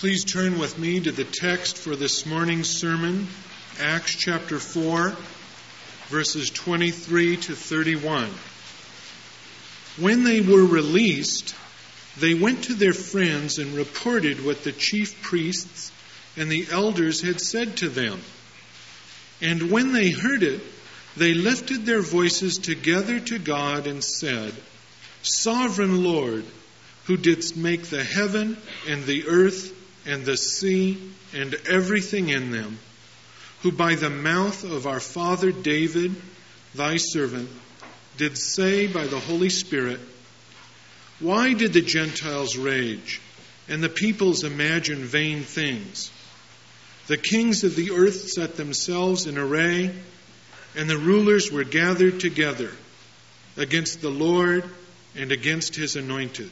Please turn with me to the text for this morning's sermon, Acts chapter 4, verses 23 to 31. When they were released, they went to their friends and reported what the chief priests and the elders had said to them. And when they heard it, they lifted their voices together to God and said, Sovereign Lord, who didst make the heaven and the earth and the sea and everything in them, who by the mouth of our father David, thy servant, did say by the Holy Spirit, Why did the Gentiles rage and the peoples imagine vain things? The kings of the earth set themselves in array, and the rulers were gathered together against the Lord and against his anointed.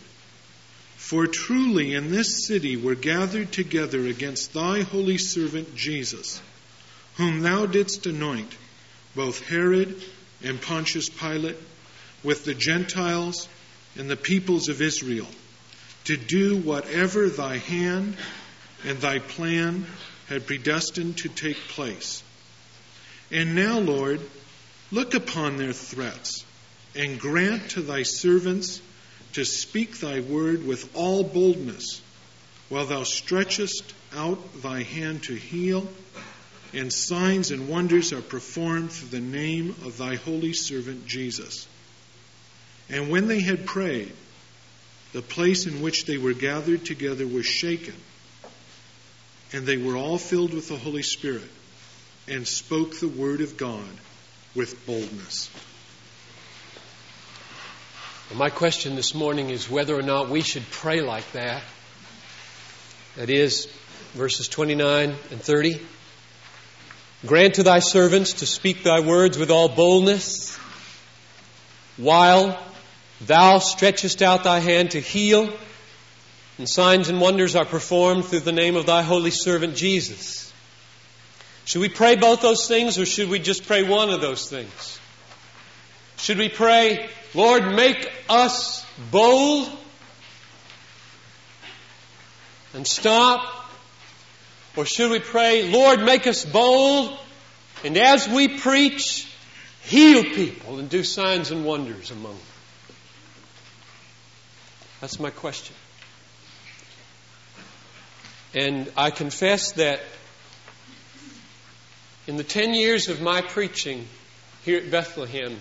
For truly in this city were gathered together against thy holy servant Jesus, whom thou didst anoint, both Herod and Pontius Pilate, with the Gentiles and the peoples of Israel, to do whatever thy hand and thy plan had predestined to take place. And now, Lord, look upon their threats and grant to thy servants to speak thy word with all boldness, while thou stretchest out thy hand to heal, and signs and wonders are performed through the name of thy holy servant Jesus. And when they had prayed, the place in which they were gathered together was shaken, and they were all filled with the Holy Spirit, and spoke the word of God with boldness. My question this morning is whether or not we should pray like that. That is, verses 29 and 30. Grant to thy servants to speak thy words with all boldness, while thou stretchest out thy hand to heal, and signs and wonders are performed through the name of thy holy servant Jesus. Should we pray both those things, or should we just pray one of those things? Should we pray, Lord, make us bold and stop? Or should we pray, Lord, make us bold and as we preach, heal people and do signs and wonders among them? That's my question. And I confess that in the 10 years of my preaching here at Bethlehem,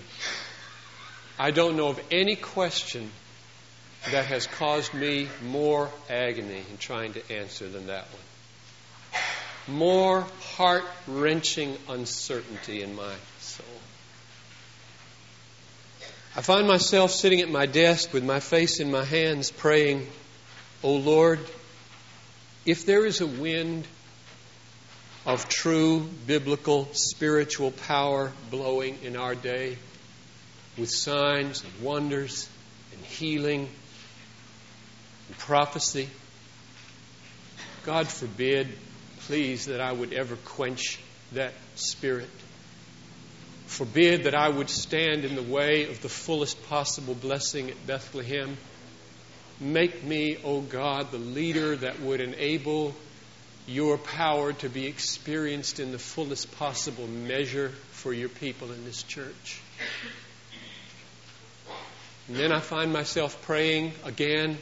I don't know of any question that has caused me more agony in trying to answer than that one. More heart wrenching uncertainty in my soul. I find myself sitting at my desk with my face in my hands praying, O oh Lord, if there is a wind of true biblical spiritual power blowing in our day, with signs and wonders and healing and prophecy. God forbid, please, that I would ever quench that spirit. Forbid that I would stand in the way of the fullest possible blessing at Bethlehem. Make me, O oh God, the leader that would enable your power to be experienced in the fullest possible measure for your people in this church. And then I find myself praying again,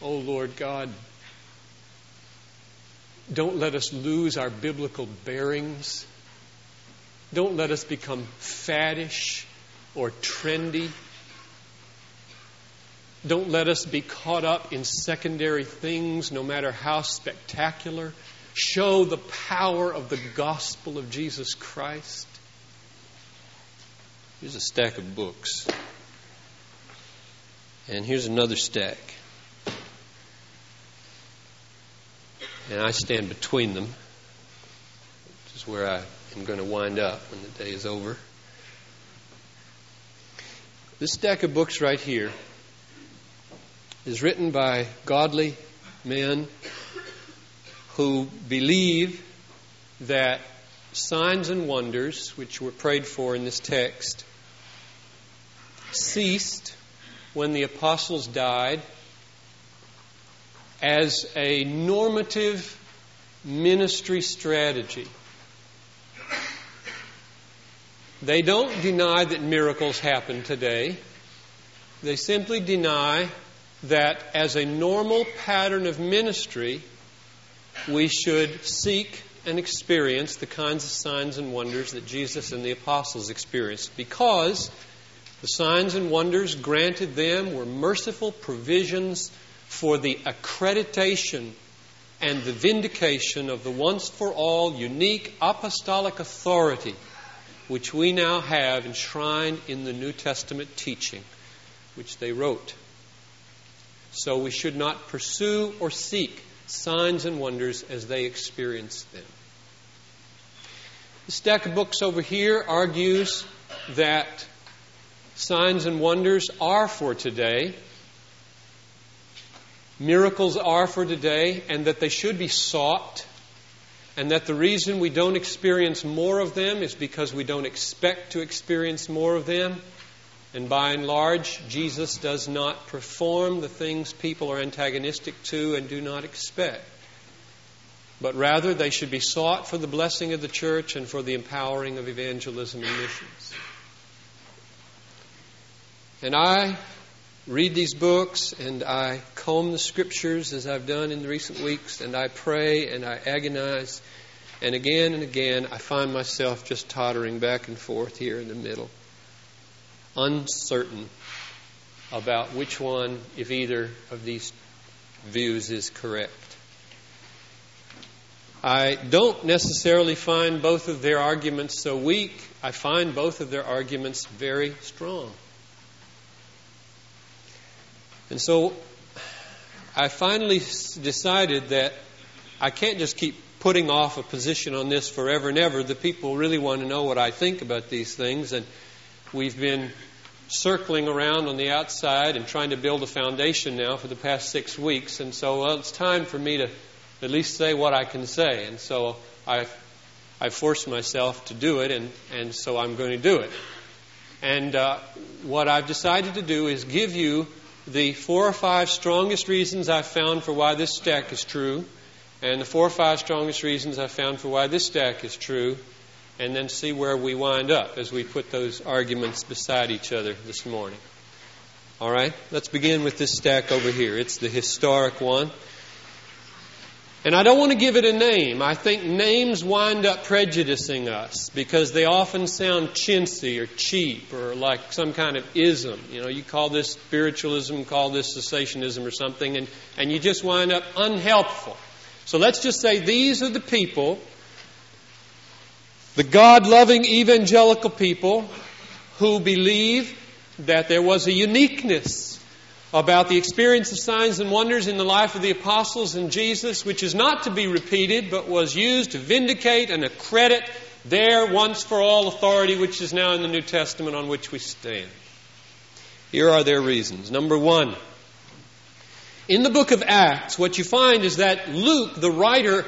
Oh Lord God, don't let us lose our biblical bearings. Don't let us become faddish or trendy. Don't let us be caught up in secondary things, no matter how spectacular. Show the power of the gospel of Jesus Christ. Here's a stack of books. And here's another stack. And I stand between them, which is where I am going to wind up when the day is over. This stack of books right here is written by godly men who believe that signs and wonders, which were prayed for in this text, ceased when the apostles died as a normative ministry strategy. They don't deny that miracles happen today. They simply deny that as a normal pattern of ministry, we should seek and experience the kinds of signs and wonders that Jesus and the apostles experienced because the signs and wonders granted them were merciful provisions for the accreditation and the vindication of the once for all unique apostolic authority which we now have enshrined in the New Testament teaching which they wrote. So we should not pursue or seek signs and wonders as they experienced them. The stack of books over here argues that signs and wonders are for today, miracles are for today, and that they should be sought, and that the reason we don't experience more of them is because we don't expect to experience more of them. And by and large, Jesus does not perform the things people are antagonistic to and do not expect. But rather, they should be sought for the blessing of the church and for the empowering of evangelism and missions. And I read these books and I comb the scriptures as I've done in the recent weeks, and I pray and I agonize. And again and again, I find myself just tottering back and forth here in the middle uncertain about which one, if either of these views is correct. I don't necessarily find both of their arguments so weak. I find both of their arguments very strong. And so I finally decided that I can't just keep putting off a position on this forever and ever. The people really want to know what I think about these things, and we've been circling around on the outside and trying to build a foundation now for the past six weeks. And so well, it's time for me to at least say what I can say. And so I, I forced myself to do it, and, and so I'm going to do it. And uh, what I've decided to do is give you the four or five strongest reasons I've found for why this stack is true, and the four or five strongest reasons I've found for why this stack is true, and then see where we wind up as we put those arguments beside each other this morning. All right, let's begin with this stack over here. It's the historic one. And I don't want to give it a name. I think names wind up prejudicing us because they often sound chintzy or cheap or like some kind of ism. You know, you call this spiritualism, call this cessationism or something, and, and you just wind up unhelpful. So let's just say these are the people the God loving evangelical people who believe that there was a uniqueness about the experience of signs and wonders in the life of the apostles and Jesus, which is not to be repeated, but was used to vindicate and accredit their once for all authority, which is now in the New Testament on which we stand. Here are their reasons. Number one, in the book of Acts, what you find is that Luke, the writer,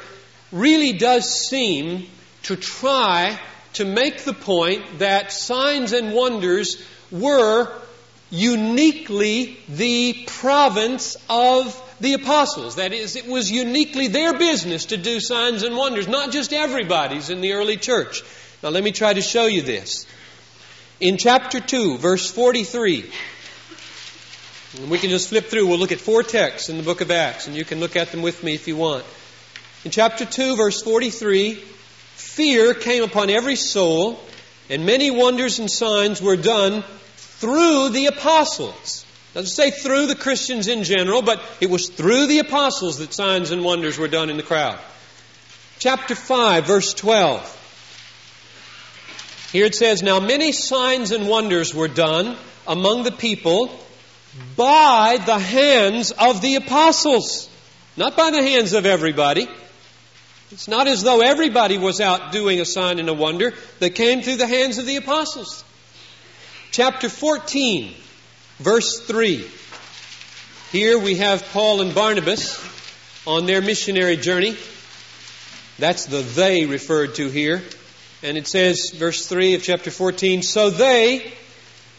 really does seem to try to make the point that signs and wonders were uniquely the province of the apostles. That is, it was uniquely their business to do signs and wonders, not just everybody's in the early church. Now, let me try to show you this. In chapter 2, verse 43, and we can just flip through. We'll look at four texts in the book of Acts, and you can look at them with me if you want. In chapter 2, verse 43, fear came upon every soul, and many wonders and signs were done through the apostles. Doesn't say through the Christians in general, but it was through the apostles that signs and wonders were done in the crowd. Chapter 5, verse 12. Here it says, Now many signs and wonders were done among the people by the hands of the apostles. Not by the hands of everybody, it's not as though everybody was out doing a sign and a wonder that came through the hands of the apostles. Chapter 14, verse 3. Here we have Paul and Barnabas on their missionary journey. That's the they referred to here. And it says, verse 3 of chapter 14, So they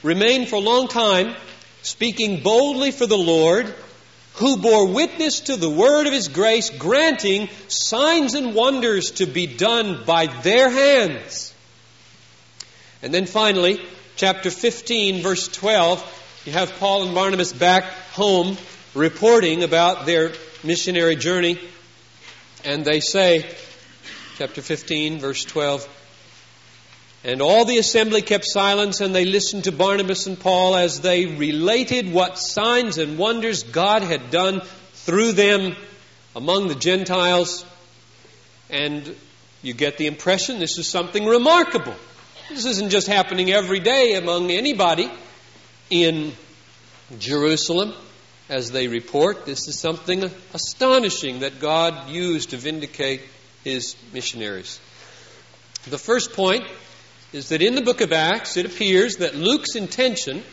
remained for a long time, speaking boldly for the Lord who bore witness to the word of his grace, granting signs and wonders to be done by their hands. And then finally, chapter 15, verse 12, you have Paul and Barnabas back home reporting about their missionary journey. And they say, chapter 15, verse 12, and all the assembly kept silence, and they listened to Barnabas and Paul as they related what signs and wonders God had done through them among the Gentiles. And you get the impression this is something remarkable. This isn't just happening every day among anybody in Jerusalem as they report. This is something astonishing that God used to vindicate his missionaries. The first point is that in the book of Acts, it appears that Luke's intention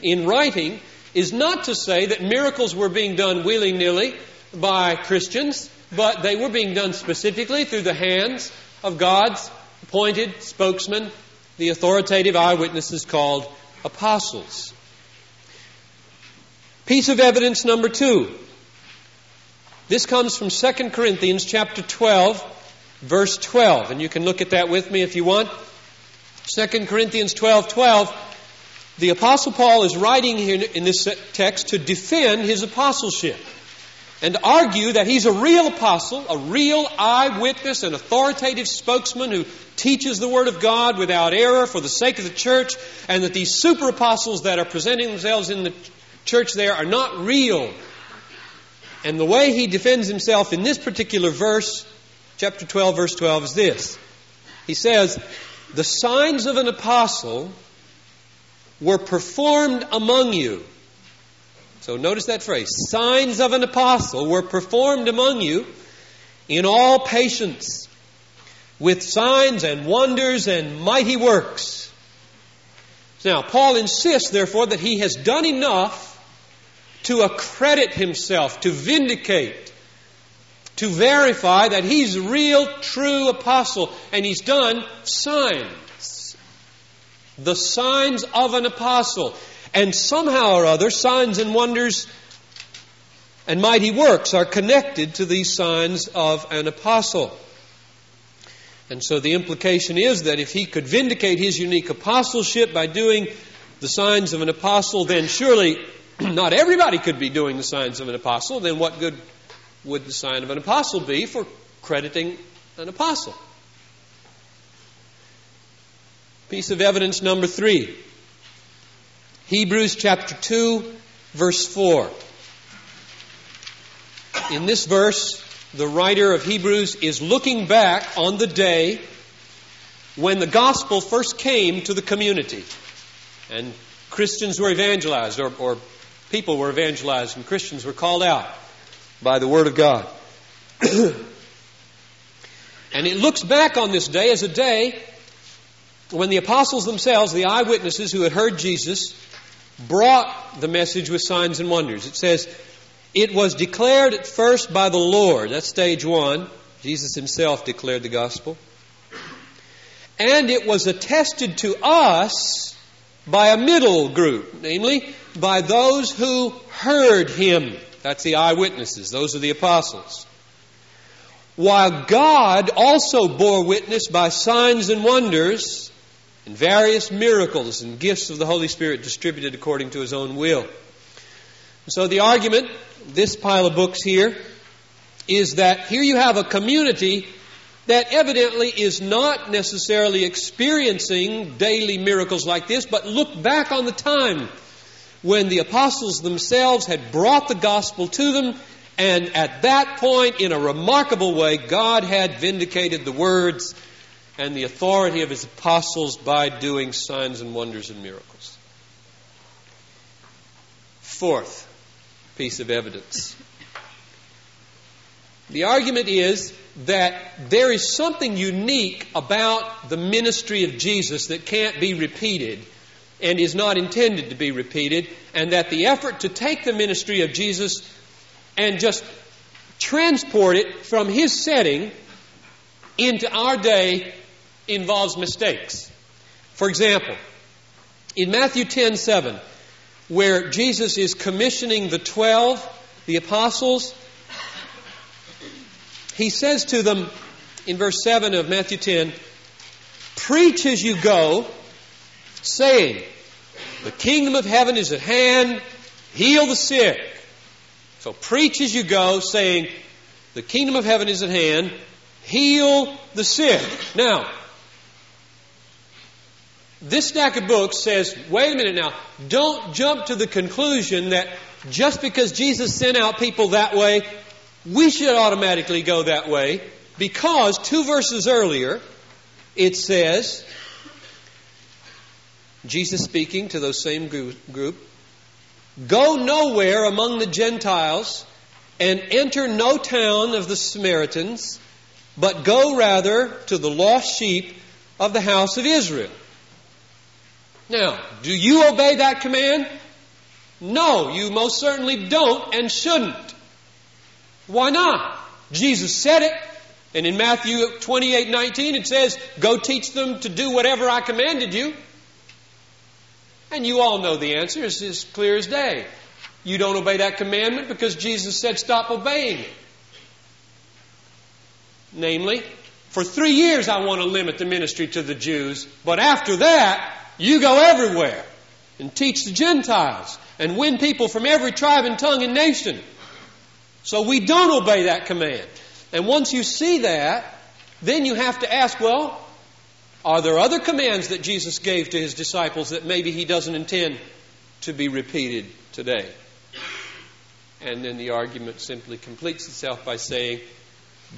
in writing is not to say that miracles were being done willy nilly by Christians, but they were being done specifically through the hands of God's appointed spokesman, the authoritative eyewitnesses called apostles. Piece of evidence number two. This comes from 2 Corinthians chapter 12, verse 12. And you can look at that with me if you want. 2 Corinthians 12 12, the Apostle Paul is writing here in this text to defend his apostleship and argue that he's a real apostle, a real eyewitness, an authoritative spokesman who teaches the Word of God without error for the sake of the church, and that these super apostles that are presenting themselves in the church there are not real. And the way he defends himself in this particular verse, chapter 12, verse 12, is this. He says, the signs of an apostle were performed among you. So notice that phrase. Signs of an apostle were performed among you in all patience, with signs and wonders and mighty works. Now, Paul insists, therefore, that he has done enough to accredit himself, to vindicate to verify that he's a real, true apostle. And he's done signs. The signs of an apostle. And somehow or other, signs and wonders and mighty works are connected to these signs of an apostle. And so the implication is that if he could vindicate his unique apostleship by doing the signs of an apostle, then surely not everybody could be doing the signs of an apostle. Then what good would the sign of an apostle be for crediting an apostle? Piece of evidence number three Hebrews chapter 2, verse 4. In this verse, the writer of Hebrews is looking back on the day when the gospel first came to the community. And Christians were evangelized, or, or people were evangelized, and Christians were called out by the Word of God. and it looks back on this day as a day when the apostles themselves, the eyewitnesses who had heard Jesus, brought the message with signs and wonders. It says, It was declared at first by the Lord. That's stage one. Jesus himself declared the gospel. And it was attested to us by a middle group, namely, by those who heard him. That's the eyewitnesses, those are the apostles. While God also bore witness by signs and wonders and various miracles and gifts of the Holy Spirit distributed according to his own will. So the argument, this pile of books here, is that here you have a community that evidently is not necessarily experiencing daily miracles like this, but look back on the time when the apostles themselves had brought the gospel to them, and at that point, in a remarkable way, God had vindicated the words and the authority of his apostles by doing signs and wonders and miracles. Fourth piece of evidence. The argument is that there is something unique about the ministry of Jesus that can't be repeated and is not intended to be repeated, and that the effort to take the ministry of Jesus and just transport it from his setting into our day involves mistakes. For example, in Matthew 10 7, where Jesus is commissioning the twelve the apostles, he says to them in verse 7 of Matthew 10 Preach as you go, saying, The kingdom of heaven is at hand, heal the sick. So preach as you go, saying, The kingdom of heaven is at hand, heal the sick. Now, this stack of books says, wait a minute now, don't jump to the conclusion that just because Jesus sent out people that way, we should automatically go that way, because two verses earlier, it says, Jesus speaking to those same group, Go nowhere among the Gentiles and enter no town of the Samaritans, but go rather to the lost sheep of the house of Israel. Now, do you obey that command? No, you most certainly don't and shouldn't. Why not? Jesus said it, and in Matthew 28 19 it says, Go teach them to do whatever I commanded you. And you all know the answer, it's as clear as day. You don't obey that commandment because Jesus said, Stop obeying it. Namely, for three years I want to limit the ministry to the Jews, but after that, you go everywhere and teach the Gentiles and win people from every tribe and tongue and nation. So we don't obey that command. And once you see that, then you have to ask, well, are there other commands that Jesus gave to his disciples that maybe he doesn't intend to be repeated today? And then the argument simply completes itself by saying,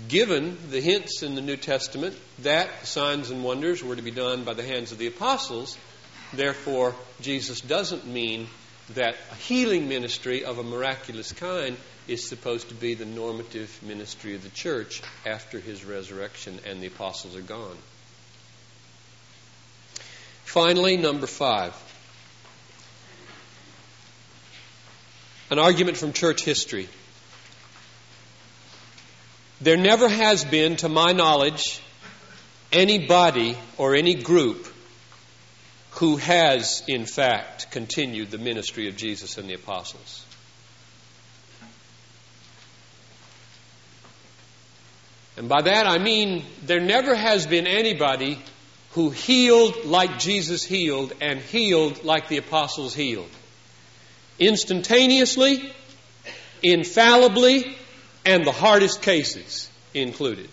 given the hints in the New Testament that signs and wonders were to be done by the hands of the apostles, therefore, Jesus doesn't mean that a healing ministry of a miraculous kind is supposed to be the normative ministry of the church after his resurrection and the apostles are gone. Finally, number five. An argument from church history. There never has been, to my knowledge, anybody or any group who has, in fact, continued the ministry of Jesus and the apostles. And by that I mean there never has been anybody who healed like Jesus healed and healed like the apostles healed. Instantaneously, infallibly, and the hardest cases included.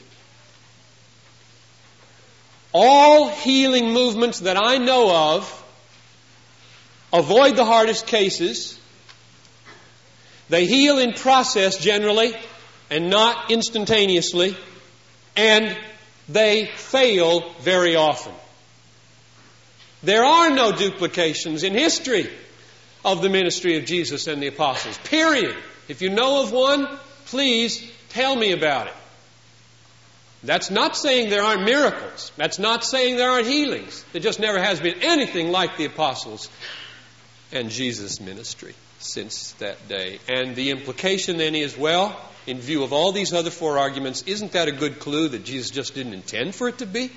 All healing movements that I know of avoid the hardest cases. They heal in process generally and not instantaneously, and they fail very often. There are no duplications in history of the ministry of Jesus and the apostles. Period. If you know of one, please tell me about it. That's not saying there aren't miracles. That's not saying there aren't healings. There just never has been anything like the apostles and Jesus' ministry since that day. And the implication then is well, in view of all these other four arguments, isn't that a good clue that Jesus just didn't intend for it to be?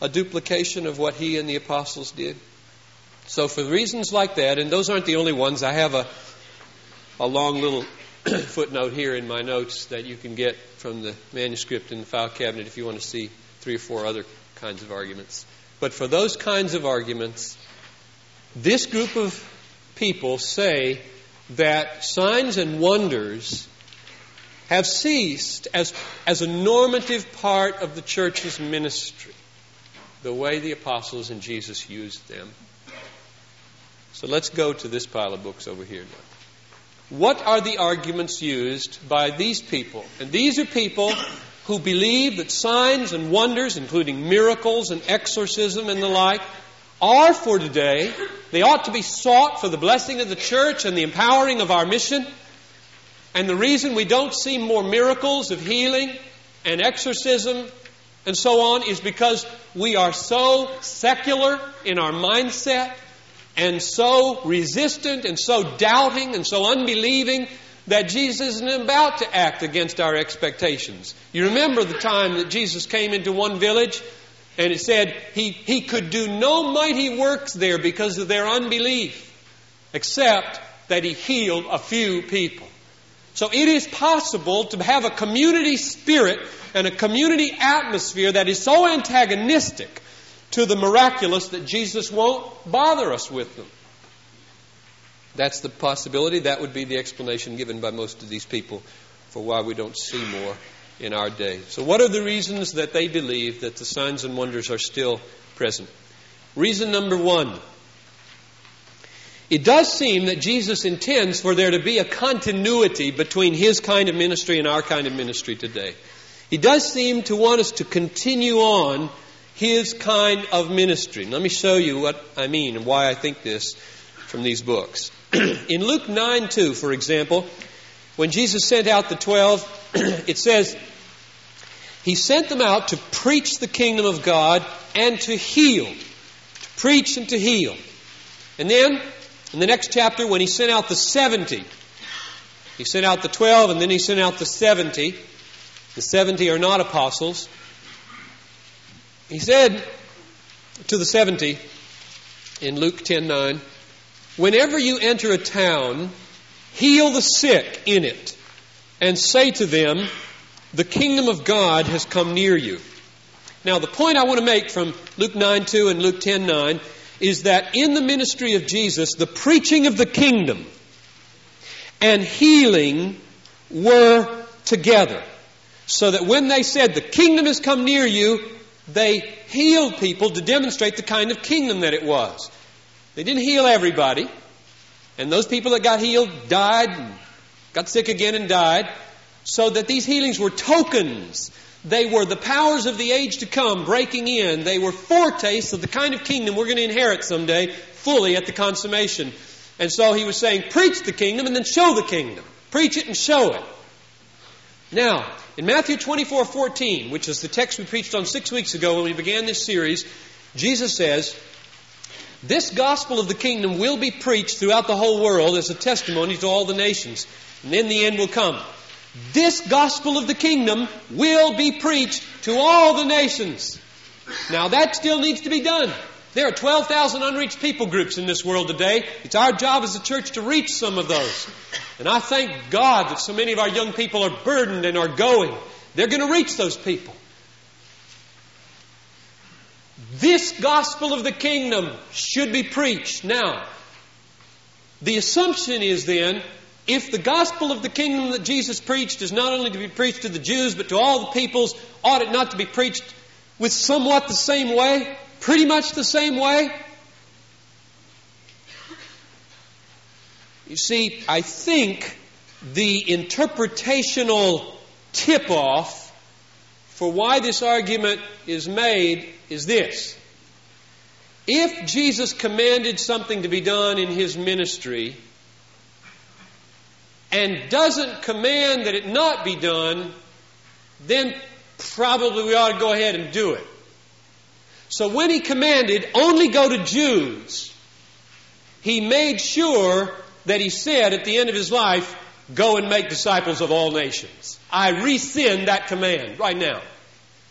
A duplication of what he and the apostles did? So, for reasons like that, and those aren't the only ones, I have a, a long little footnote here in my notes that you can get from the manuscript in the file cabinet if you want to see three or four other kinds of arguments. But for those kinds of arguments, this group of people say that signs and wonders have ceased as, as a normative part of the church's ministry, the way the apostles and Jesus used them. So let's go to this pile of books over here now. What are the arguments used by these people? And these are people who believe that signs and wonders, including miracles and exorcism and the like, are for today. They ought to be sought for the blessing of the church and the empowering of our mission. And the reason we don't see more miracles of healing and exorcism and so on is because we are so secular in our mindset and so resistant and so doubting and so unbelieving that Jesus isn't about to act against our expectations. You remember the time that Jesus came into one village and it said he, he could do no mighty works there because of their unbelief, except that he healed a few people. So it is possible to have a community spirit and a community atmosphere that is so antagonistic to the miraculous that Jesus won't bother us with them. That's the possibility. That would be the explanation given by most of these people for why we don't see more in our day. So, what are the reasons that they believe that the signs and wonders are still present? Reason number one it does seem that Jesus intends for there to be a continuity between his kind of ministry and our kind of ministry today. He does seem to want us to continue on his kind of ministry. Let me show you what I mean and why I think this from these books. in Luke 9 2, for example, when Jesus sent out the twelve, it says, He sent them out to preach the kingdom of God and to heal. To preach and to heal. And then, in the next chapter, when He sent out the 70, He sent out the 12 and then He sent out the 70. The 70 are not apostles. He said to the 70 in Luke 10 9, Whenever you enter a town, heal the sick in it, and say to them, The kingdom of God has come near you. Now, the point I want to make from Luke 9 2 and Luke 10 9 is that in the ministry of Jesus, the preaching of the kingdom and healing were together. So that when they said, The kingdom has come near you, they healed people to demonstrate the kind of kingdom that it was. They didn't heal everybody. And those people that got healed died and got sick again and died. So that these healings were tokens. They were the powers of the age to come breaking in. They were foretastes of the kind of kingdom we're going to inherit someday fully at the consummation. And so he was saying, preach the kingdom and then show the kingdom. Preach it and show it. Now, in Matthew 24 14, which is the text we preached on six weeks ago when we began this series, Jesus says, this gospel of the kingdom will be preached throughout the whole world as a testimony to all the nations. And then the end will come. This gospel of the kingdom will be preached to all the nations. Now that still needs to be done. There are 12,000 unreached people groups in this world today. It's our job as a church to reach some of those. And I thank God that so many of our young people are burdened and are going. They're going to reach those people. This gospel of the kingdom should be preached. Now, the assumption is then, if the gospel of the kingdom that Jesus preached is not only to be preached to the Jews, but to all the peoples, ought it not to be preached with somewhat the same way? Pretty much the same way? You see, I think the interpretational tip off for why this argument is made is this. If Jesus commanded something to be done in his ministry and doesn't command that it not be done, then probably we ought to go ahead and do it. So when he commanded only go to Jews, he made sure that he said at the end of his life, go and make disciples of all nations. I rescind that command right now.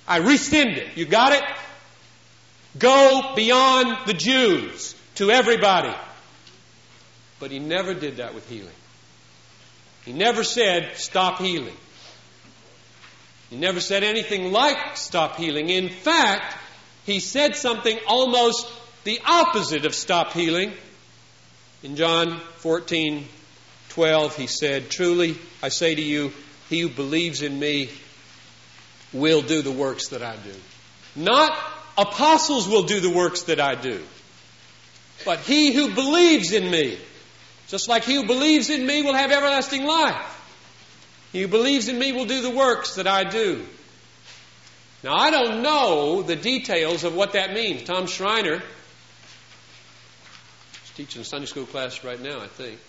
I rescind it. You got it? Go beyond the Jews to everybody. But he never did that with healing. He never said, stop healing. He never said anything like stop healing. In fact, he said something almost the opposite of stop healing. In John 14, 12, he said, Truly, I say to you, he who believes in me will do the works that I do. Not apostles will do the works that I do. But he who believes in me, just like he who believes in me will have everlasting life. He who believes in me will do the works that I do. Now, I don't know the details of what that means. Tom Schreiner is teaching a Sunday school class right now, I think.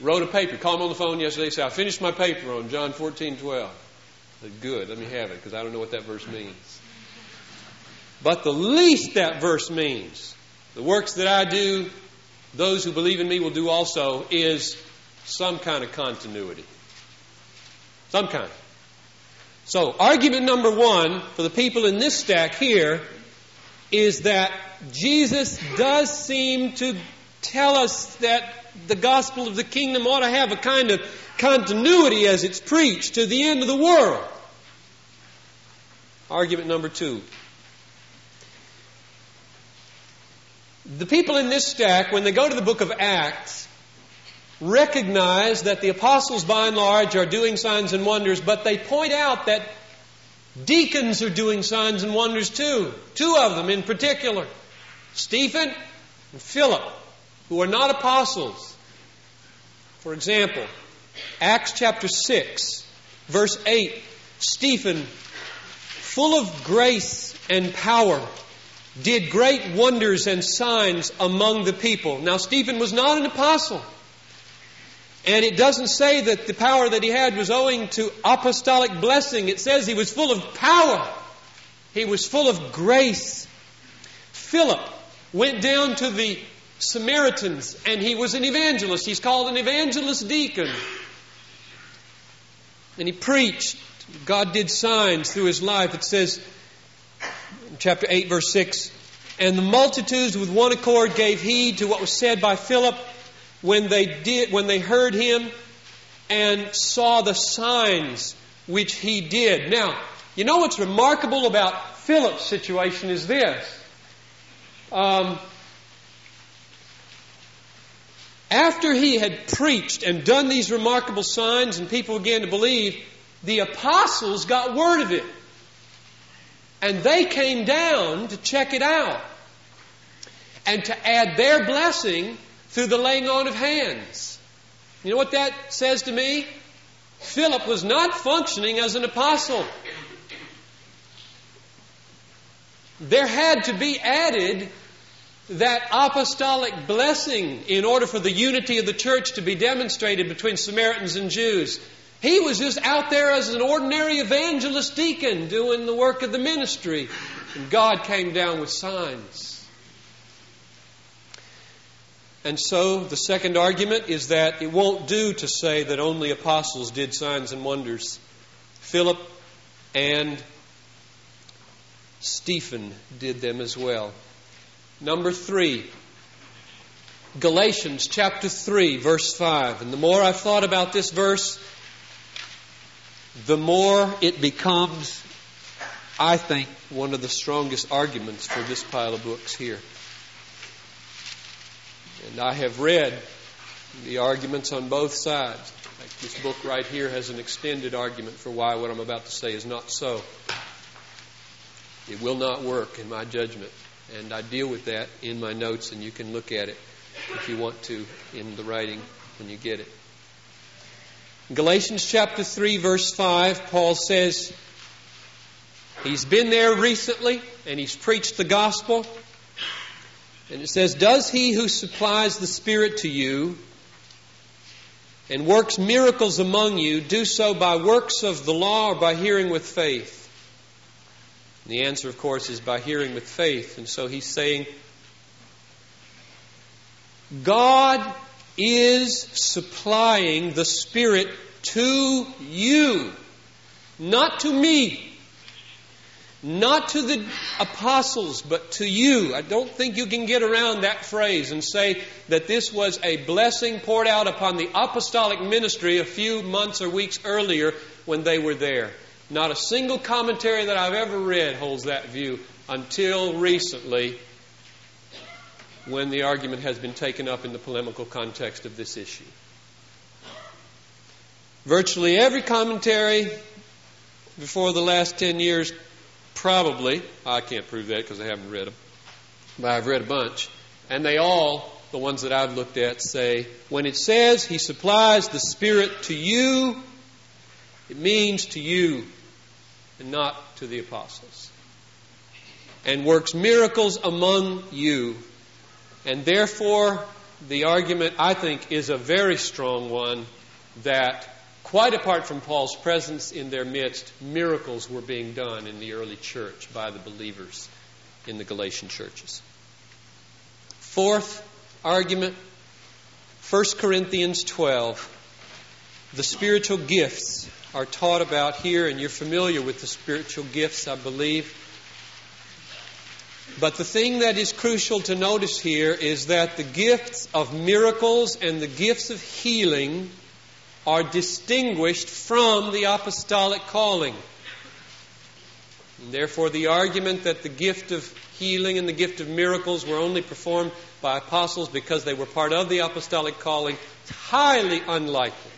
Wrote a paper, called him on the phone yesterday, said, I finished my paper on John 14, 12. I said, Good, let me have it, because I don't know what that verse means. But the least that verse means, the works that I do, those who believe in me will do also, is some kind of continuity. Some kind. So, argument number one for the people in this stack here is that Jesus does seem to tell us that the gospel of the kingdom ought to have a kind of continuity as it's preached to the end of the world. Argument number two. The people in this stack, when they go to the book of Acts, recognize that the apostles by and large are doing signs and wonders, but they point out that deacons are doing signs and wonders too. Two of them in particular Stephen and Philip, who are not apostles. For example, Acts chapter 6, verse 8 Stephen, full of grace and power, did great wonders and signs among the people. Now, Stephen was not an apostle. And it doesn't say that the power that he had was owing to apostolic blessing. It says he was full of power. He was full of grace. Philip went down to the Samaritans and he was an evangelist. He's called an evangelist deacon. And he preached. God did signs through his life. It says, in chapter 8, verse 6, and the multitudes with one accord gave heed to what was said by Philip when they did when they heard him and saw the signs which he did. Now, you know what's remarkable about Philip's situation is this. Um, after he had preached and done these remarkable signs and people began to believe, the apostles got word of it. And they came down to check it out and to add their blessing through the laying on of hands. You know what that says to me? Philip was not functioning as an apostle. There had to be added that apostolic blessing in order for the unity of the church to be demonstrated between Samaritans and Jews. He was just out there as an ordinary evangelist deacon doing the work of the ministry. And God came down with signs. And so the second argument is that it won't do to say that only apostles did signs and wonders. Philip and Stephen did them as well. Number three, Galatians chapter 3, verse 5. And the more I've thought about this verse, the more it becomes, I think, one of the strongest arguments for this pile of books here. And I have read the arguments on both sides. Fact, this book right here has an extended argument for why what I'm about to say is not so. It will not work in my judgment. And I deal with that in my notes, and you can look at it if you want to in the writing when you get it. Galatians chapter 3, verse 5, Paul says, He's been there recently and he's preached the gospel. And it says, Does he who supplies the Spirit to you and works miracles among you do so by works of the law or by hearing with faith? And the answer, of course, is by hearing with faith. And so he's saying, God is supplying the Spirit to you, not to me. Not to the apostles, but to you. I don't think you can get around that phrase and say that this was a blessing poured out upon the apostolic ministry a few months or weeks earlier when they were there. Not a single commentary that I've ever read holds that view until recently when the argument has been taken up in the polemical context of this issue. Virtually every commentary before the last 10 years Probably. I can't prove that because I haven't read them. But I've read a bunch. And they all, the ones that I've looked at, say when it says He supplies the Spirit to you, it means to you and not to the apostles. And works miracles among you. And therefore, the argument, I think, is a very strong one that Quite apart from Paul's presence in their midst, miracles were being done in the early church by the believers in the Galatian churches. Fourth argument 1 Corinthians 12. The spiritual gifts are taught about here, and you're familiar with the spiritual gifts, I believe. But the thing that is crucial to notice here is that the gifts of miracles and the gifts of healing are distinguished from the apostolic calling. And therefore, the argument that the gift of healing and the gift of miracles were only performed by apostles because they were part of the apostolic calling is highly unlikely.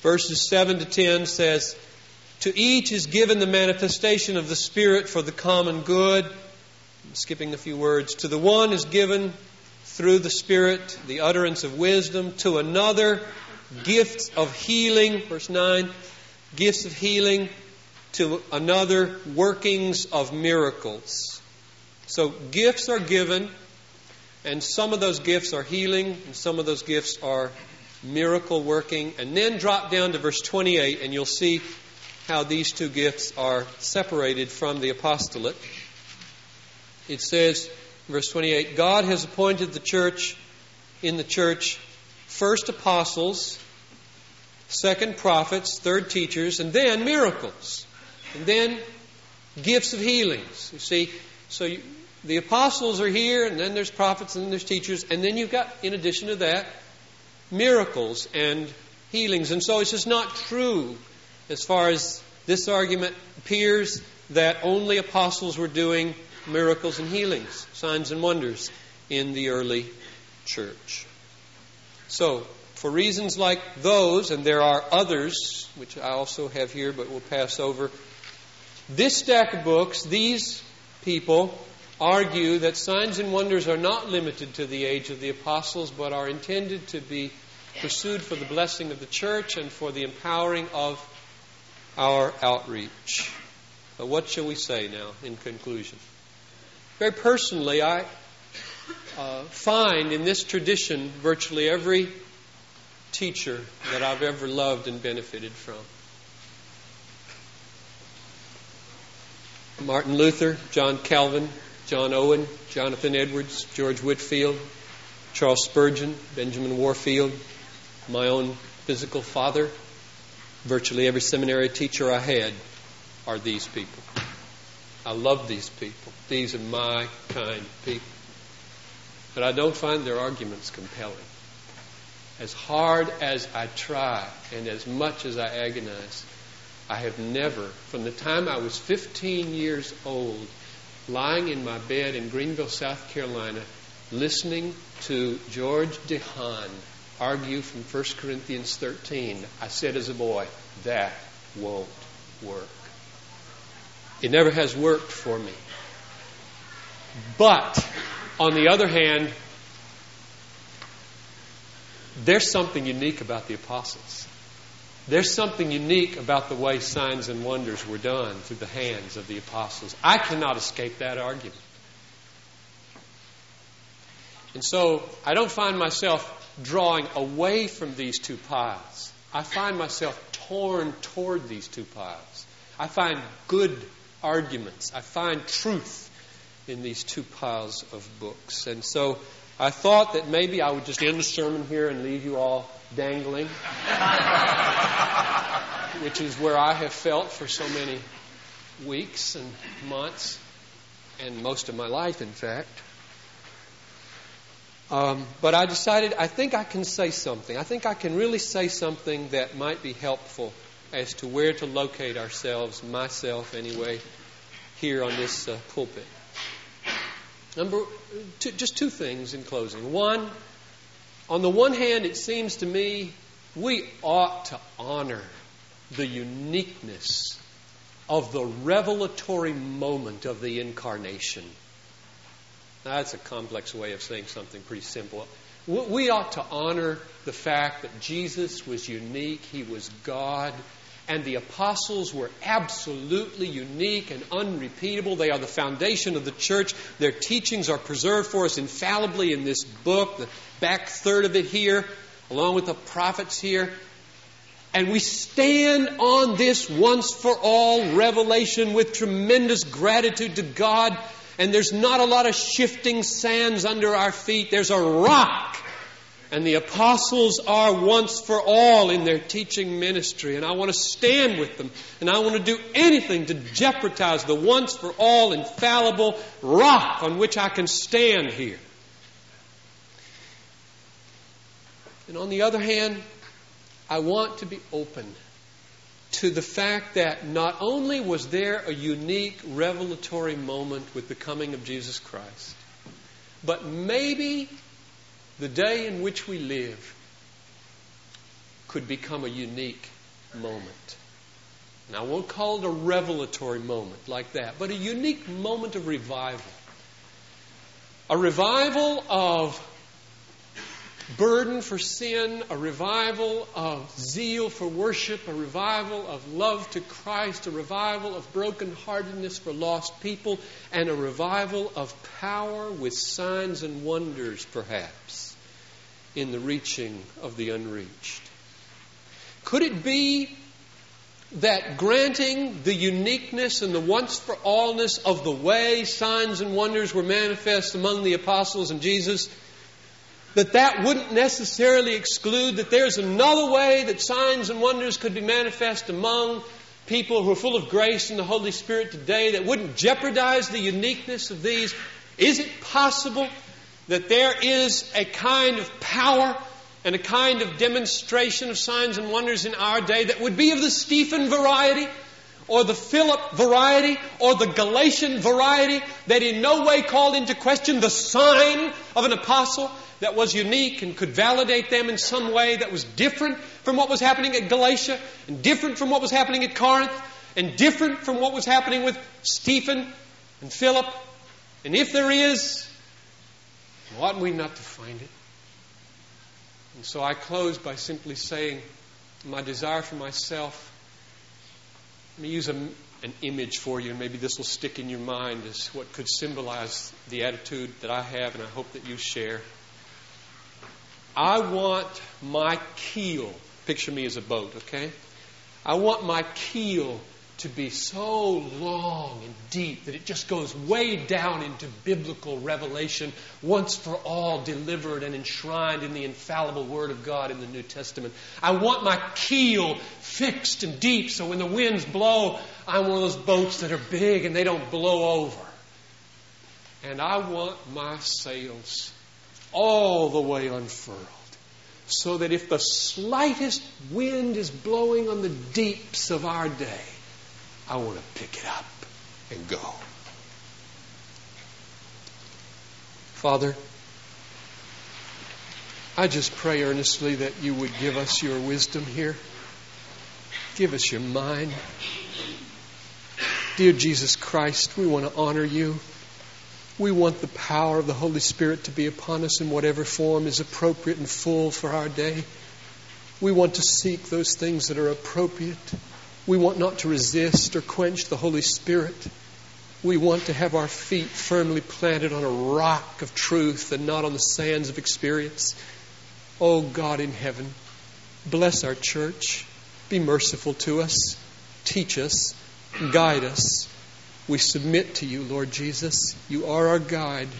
Verses 7 to 10 says, To each is given the manifestation of the Spirit for the common good. I'm skipping a few words. To the one is given through the Spirit the utterance of wisdom, to another, gifts of healing. Verse 9, gifts of healing, to another, workings of miracles. So gifts are given, and some of those gifts are healing, and some of those gifts are miracle working. And then drop down to verse 28, and you'll see how these two gifts are separated from the apostolate. It says, verse 28, God has appointed the church, in the church, first apostles, second prophets, third teachers, and then miracles. And then gifts of healings. You see, so you, the apostles are here, and then there's prophets, and then there's teachers, and then you've got, in addition to that, miracles and healings. And so it's just not true as far as this argument appears that only apostles were doing miracles and healings, signs and wonders in the early church. So, for reasons like those, and there are others, which I also have here but we'll pass over, this stack of books, these people argue that signs and wonders are not limited to the age of the apostles, but are intended to be pursued for the blessing of the church and for the empowering of our outreach. But what shall we say now in conclusion? Very personally, I uh, find in this tradition virtually every teacher that I've ever loved and benefited from. Martin Luther, John Calvin, John Owen, Jonathan Edwards, George Whitefield, Charles Spurgeon, Benjamin Warfield, my own physical father, virtually every seminary teacher I had are these people. I love these people. These are my kind people. But I don't find their arguments compelling. As hard as I try and as much as I agonize, I have never, from the time I was 15 years old, lying in my bed in Greenville, South Carolina, listening to George DeHaan argue from 1 Corinthians 13, I said as a boy, that won't work. It never has worked for me. But, on the other hand, there's something unique about the apostles. There's something unique about the way signs and wonders were done through the hands of the apostles. I cannot escape that argument. And so I don't find myself drawing away from these two piles. I find myself torn toward these two piles. I find good arguments. I find truth in these two piles of books. And so I thought that maybe I would just end the sermon here and leave you all dangling, which is where I have felt for so many weeks and months, and most of my life, in fact. Um, but I decided I think I can say something. I think I can really say something that might be helpful as to where to locate ourselves, myself anyway, here on this uh, pulpit. Number two, just two things in closing. One, on the one hand, it seems to me we ought to honor the uniqueness of the revelatory moment of the incarnation. That's a complex way of saying something pretty simple. We ought to honor the fact that Jesus was unique, He was God, and the apostles were absolutely unique and unrepeatable. They are the foundation of the church. Their teachings are preserved for us infallibly in this book, the back third of it here, along with the prophets here. And we stand on this once for all revelation with tremendous gratitude to God. And there's not a lot of shifting sands under our feet. There's a rock And the apostles are once for all in their teaching ministry. And I want to stand with them. And I want to do anything to jeopardize the once for all infallible rock on which I can stand here. And on the other hand, I want to be open to the fact that not only was there a unique revelatory moment with the coming of Jesus Christ, but maybe the day in which we live could become a unique moment. And I won't call it a revelatory moment like that, but a unique moment of revival. A revival of burden for sin, a revival of zeal for worship, a revival of love to Christ, a revival of brokenheartedness for lost people, and a revival of power with signs and wonders, perhaps in the reaching of the unreached? Could it be that granting the uniqueness and the once for allness of the way signs and wonders were manifest among the apostles and Jesus, that that wouldn't necessarily exclude that there's another way that signs and wonders could be manifest among people who are full of grace and the Holy Spirit today that wouldn't jeopardize the uniqueness of these? Is it possible that there is a kind of power and a kind of demonstration of signs and wonders in our day that would be of the Stephen variety or the Philip variety or the Galatian variety that in no way called into question the sign of an apostle that was unique and could validate them in some way that was different from what was happening at Galatia and different from what was happening at Corinth and different from what was happening with Stephen and Philip. And if there is, Ought we not to find it? And so I close by simply saying my desire for myself. Let me use a, an image for you, and maybe this will stick in your mind as what could symbolize the attitude that I have, and I hope that you share. I want my keel, picture me as a boat, okay? I want my keel to be so long and deep that it just goes way down into biblical revelation, once for all delivered and enshrined in the infallible Word of God in the New Testament. I want my keel fixed and deep so when the winds blow, I'm one of those boats that are big and they don't blow over. And I want my sails all the way unfurled so that if the slightest wind is blowing on the deeps of our day, I want to pick it up and go. Father, I just pray earnestly that you would give us your wisdom here. Give us your mind. Dear Jesus Christ, we want to honor you. We want the power of the Holy Spirit to be upon us in whatever form is appropriate and full for our day. We want to seek those things that are appropriate. We want not to resist or quench the Holy Spirit. We want to have our feet firmly planted on a rock of truth and not on the sands of experience. Oh God in heaven, bless our church. Be merciful to us. Teach us. Guide us. We submit to you, Lord Jesus. You are our guide.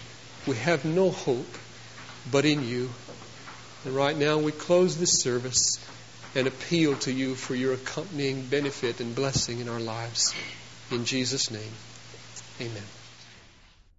We have no hope but in you. And right now we close this service and appeal to you for your accompanying benefit and blessing in our lives. In Jesus' name, amen.